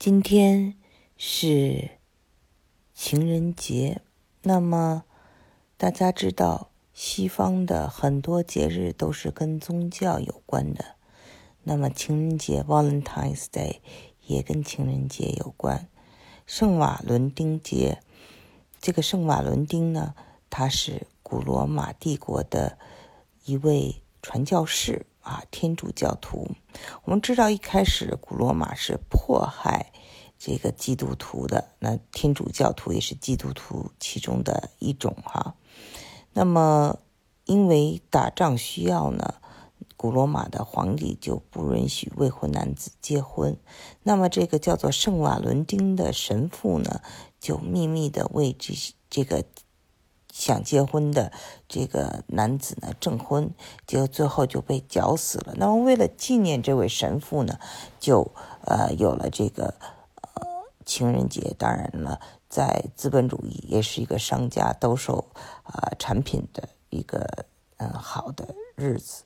今天是情人节，那么大家知道，西方的很多节日都是跟宗教有关的。那么情人节 （Valentine's Day） 也跟情人节有关。圣瓦伦丁节，这个圣瓦伦丁呢，他是古罗马帝国的一位传教士。啊，天主教徒，我们知道一开始古罗马是迫害这个基督徒的，那天主教徒也是基督徒其中的一种哈。那么因为打仗需要呢，古罗马的皇帝就不允许未婚男子结婚。那么这个叫做圣瓦伦丁的神父呢，就秘密的为这这个。想结婚的这个男子呢，证婚，结果最后就被绞死了。那么为了纪念这位神父呢，就呃有了这个呃情人节。当然了，在资本主义也是一个商家兜售啊产品的一个嗯好的日子。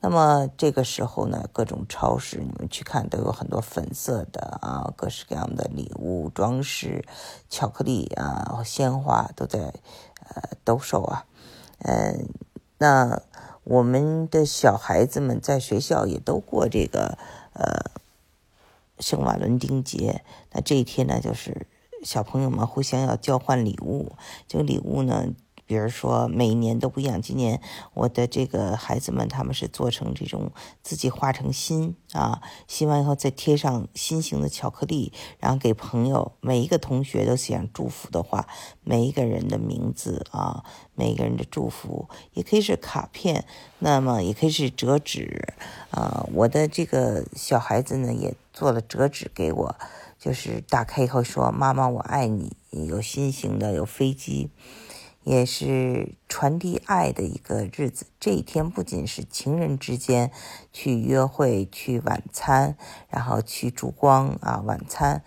那么这个时候呢，各种超市你们去看都有很多粉色的啊，各式各样的礼物装饰、巧克力啊、鲜花都在呃兜售啊。嗯，那我们的小孩子们在学校也都过这个呃圣瓦伦丁节。那这一天呢，就是小朋友们互相要交换礼物，这个礼物呢。比如说每年都不一样，今年我的这个孩子们他们是做成这种自己画成心啊，心完以后再贴上心形的巧克力，然后给朋友每一个同学都写上祝福的话，每一个人的名字啊，每一个人的祝福，也可以是卡片，那么也可以是折纸啊。我的这个小孩子呢也做了折纸给我，就是打开以后说妈妈我爱你，有心形的，有飞机。也是传递爱的一个日子。这一天不仅是情人之间去约会、去晚餐，然后去烛光啊晚餐，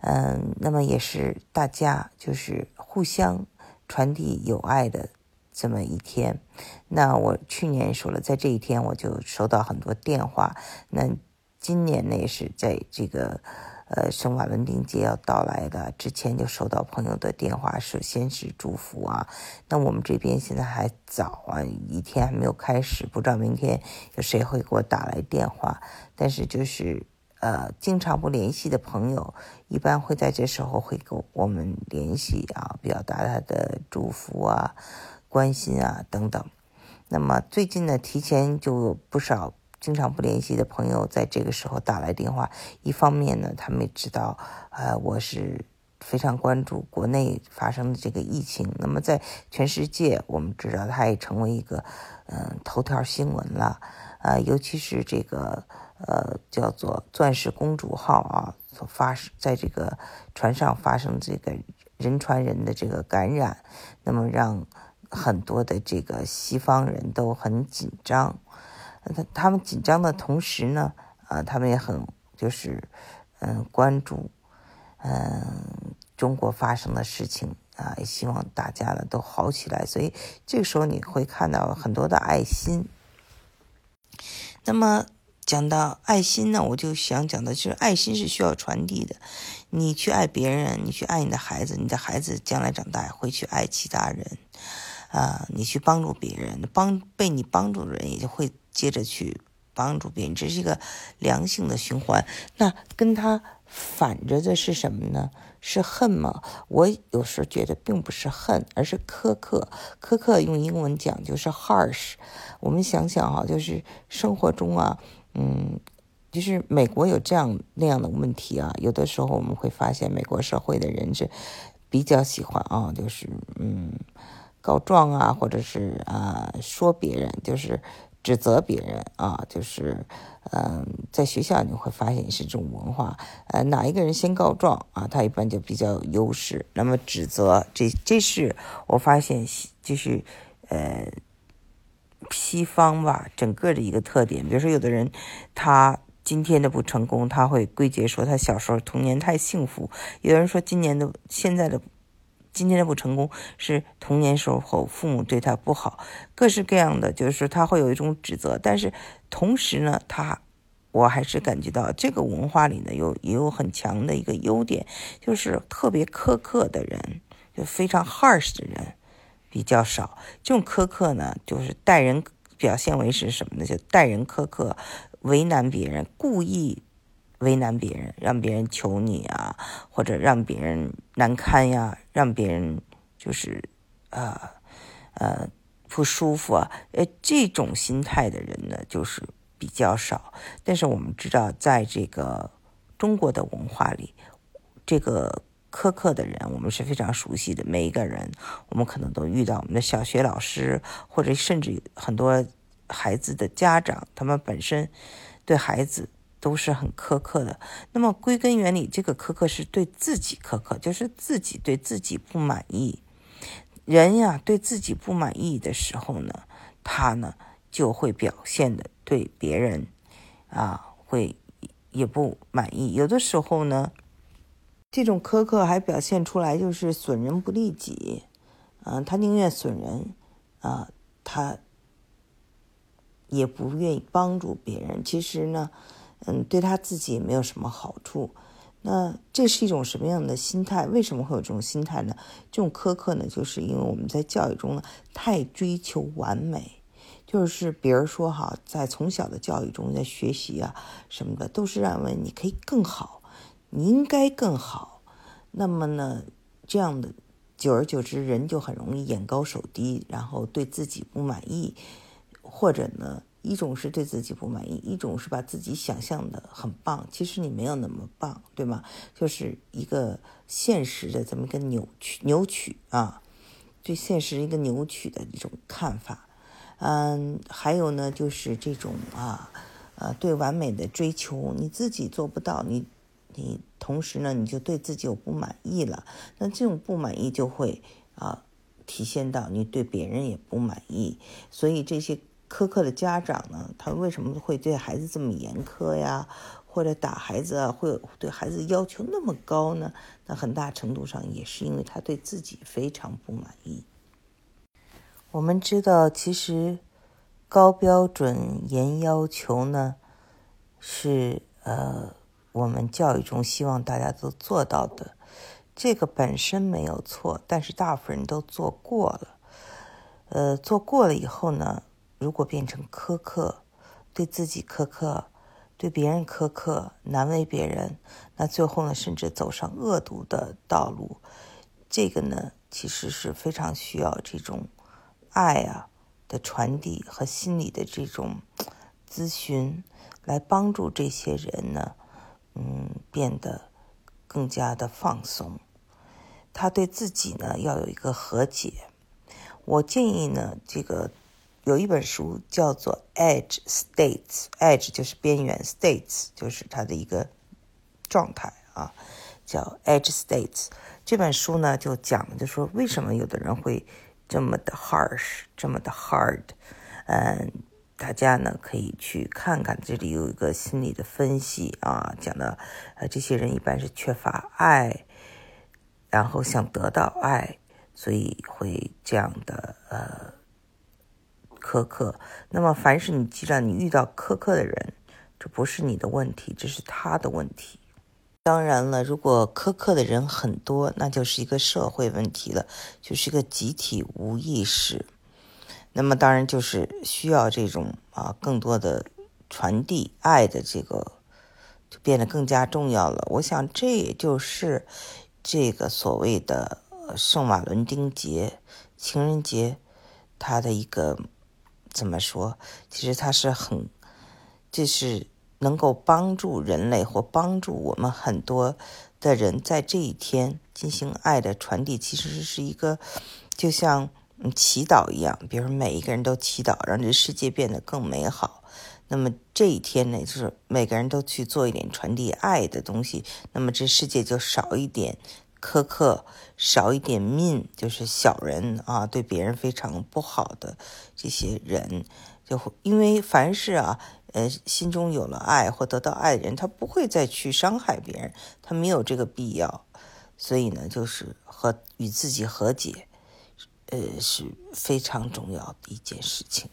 嗯，那么也是大家就是互相传递友爱的这么一天。那我去年说了，在这一天我就收到很多电话。那今年呢，也是在这个。呃，圣瓦伦丁节要到来的之前就收到朋友的电话，首先是祝福啊。那我们这边现在还早啊，一天还没有开始，不知道明天有谁会给我打来电话。但是就是呃，经常不联系的朋友，一般会在这时候会跟我们联系啊，表达他的祝福啊、关心啊等等。那么最近呢，提前就有不少。经常不联系的朋友，在这个时候打来电话，一方面呢，他们也知道，呃，我是非常关注国内发生的这个疫情。那么，在全世界，我们知道它也成为一个，嗯，头条新闻了，呃，尤其是这个，呃，叫做“钻石公主号”啊，所发生在这个船上发生这个人传人的这个感染，那么让很多的这个西方人都很紧张。他他们紧张的同时呢，啊，他们也很就是，嗯，关注，嗯，中国发生的事情啊，也希望大家呢都好起来。所以这个时候你会看到很多的爱心。那么讲到爱心呢，我就想讲的就是爱心是需要传递的。你去爱别人，你去爱你的孩子，你的孩子将来长大会去爱其他人。啊，你去帮助别人，帮被你帮助的人也就会接着去帮助别人，这是一个良性的循环。那跟他反着的是什么呢？是恨吗？我有时候觉得并不是恨，而是苛刻。苛刻用英文讲就是 harsh。我们想想哈，就是生活中啊，嗯，就是美国有这样那样的问题啊，有的时候我们会发现美国社会的人是比较喜欢啊，就是嗯。告状啊，或者是啊说别人，就是指责别人啊，就是嗯，在学校你会发现是这种文化，呃，哪一个人先告状啊，他一般就比较有优势。那么指责，这这是我发现就是呃西方吧，整个的一个特点。比如说，有的人他今天的不成功，他会归结说他小时候童年太幸福；有人说今年的现在的。今天的不成功是童年时候父母对他不好，各式各样的，就是他会有一种指责，但是同时呢，他我还是感觉到这个文化里呢，有也有很强的一个优点，就是特别苛刻的人，就非常 harsh 的人比较少。这种苛刻呢，就是待人表现为是什么呢？就待人苛刻，为难别人，故意为难别人，让别人求你啊，或者让别人难堪呀，让别人就是呃呃不舒服啊。呃，这种心态的人呢，就是比较少。但是我们知道，在这个中国的文化里，这个。苛刻的人，我们是非常熟悉的。每一个人，我们可能都遇到。我们的小学老师，或者甚至很多孩子的家长，他们本身对孩子都是很苛刻的。那么归根原理，这个苛刻是对自己苛刻，就是自己对自己不满意。人呀，对自己不满意的时候呢，他呢就会表现的对别人啊会也不满意。有的时候呢。这种苛刻还表现出来，就是损人不利己，嗯，他宁愿损人，啊，他也不愿意帮助别人。其实呢，嗯，对他自己也没有什么好处。那这是一种什么样的心态？为什么会有这种心态呢？这种苛刻呢，就是因为我们在教育中呢，太追求完美，就是比如说哈，在从小的教育中，在学习啊什么的，都是认为你可以更好。你应该更好，那么呢，这样的久而久之，人就很容易眼高手低，然后对自己不满意，或者呢，一种是对自己不满意，一种是把自己想象的很棒，其实你没有那么棒，对吗？就是一个现实的这么一个扭曲、扭曲啊，对现实一个扭曲的一种看法。嗯，还有呢，就是这种啊，呃，对完美的追求，你自己做不到，你。你同时呢，你就对自己有不满意了，那这种不满意就会啊体现到你对别人也不满意，所以这些苛刻的家长呢，他为什么会对孩子这么严苛呀，或者打孩子啊，会对孩子要求那么高呢？那很大程度上也是因为他对自己非常不满意。我们知道，其实高标准、严要求呢，是呃。我们教育中希望大家都做到的，这个本身没有错，但是大部分人都做过了。呃，做过了以后呢，如果变成苛刻，对自己苛刻，对别人苛刻，难为别人，那最后呢，甚至走上恶毒的道路。这个呢，其实是非常需要这种爱啊的传递和心理的这种咨询，来帮助这些人呢。嗯，变得更加的放松。他对自己呢要有一个和解。我建议呢，这个有一本书叫做《Edge States》，Edge 就是边缘，States 就是它的一个状态啊，叫《Edge States》。这本书呢就讲，就说为什么有的人会这么的 harsh，这么的 hard，嗯。大家呢可以去看看，这里有一个心理的分析啊，讲的呃，这些人一般是缺乏爱，然后想得到爱，所以会这样的呃苛刻。那么，凡是你既然你遇到苛刻的人，这不是你的问题，这是他的问题。当然了，如果苛刻的人很多，那就是一个社会问题了，就是一个集体无意识。那么当然就是需要这种啊更多的传递爱的这个就变得更加重要了。我想这也就是这个所谓的圣瓦伦丁节情人节，它的一个怎么说？其实它是很，就是能够帮助人类或帮助我们很多的人在这一天进行爱的传递。其实是一个就像。祈祷一样，比如每一个人都祈祷，让这世界变得更美好。那么这一天呢，就是每个人都去做一点传递爱的东西，那么这世界就少一点苛刻，少一点命就是小人啊，对别人非常不好的这些人，就会因为凡是啊，呃，心中有了爱或得到爱的人，他不会再去伤害别人，他没有这个必要。所以呢，就是和与自己和解。呃，是非常重要的一件事情。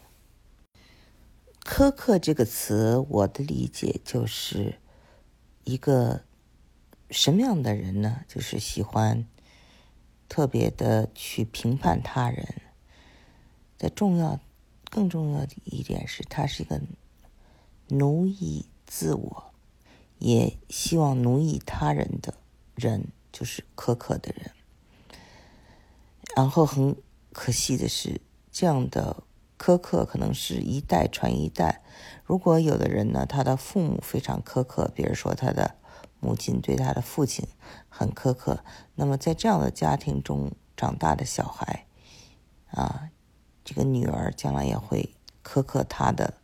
苛刻这个词，我的理解就是一个什么样的人呢？就是喜欢特别的去评判他人。在重要、更重要的一点是，他是一个奴役自我，也希望奴役他人的人，就是苛刻的人。然后很可惜的是，这样的。苛刻可能是一代传一代。如果有的人呢，他的父母非常苛刻，比如说他的母亲对他的父亲很苛刻，那么在这样的家庭中长大的小孩，啊，这个女儿将来也会苛刻她的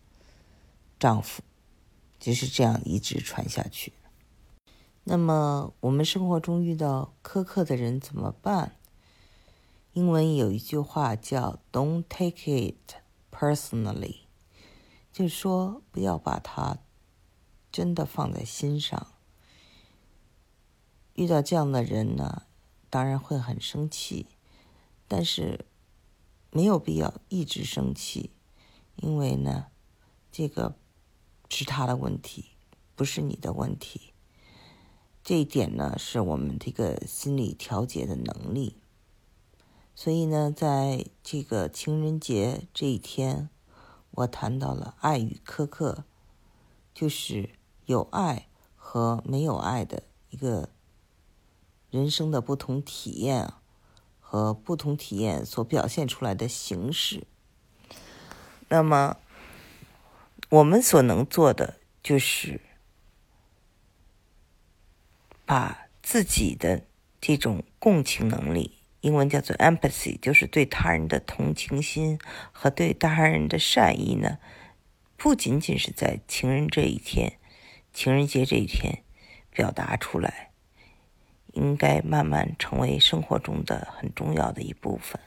丈夫，就是这样一直传下去。那么我们生活中遇到苛刻的人怎么办？英文有一句话叫 "Don't take it"。Personally，就是说不要把它真的放在心上。遇到这样的人呢，当然会很生气，但是没有必要一直生气，因为呢，这个是他的问题，不是你的问题。这一点呢，是我们这个心理调节的能力。所以呢，在这个情人节这一天，我谈到了爱与苛刻，就是有爱和没有爱的一个人生的不同体验和不同体验所表现出来的形式。那么，我们所能做的就是把自己的这种共情能力。英文叫做 empathy，就是对他人的同情心和对他人的善意呢，不仅仅是在情人这一天、情人节这一天表达出来，应该慢慢成为生活中的很重要的一部分。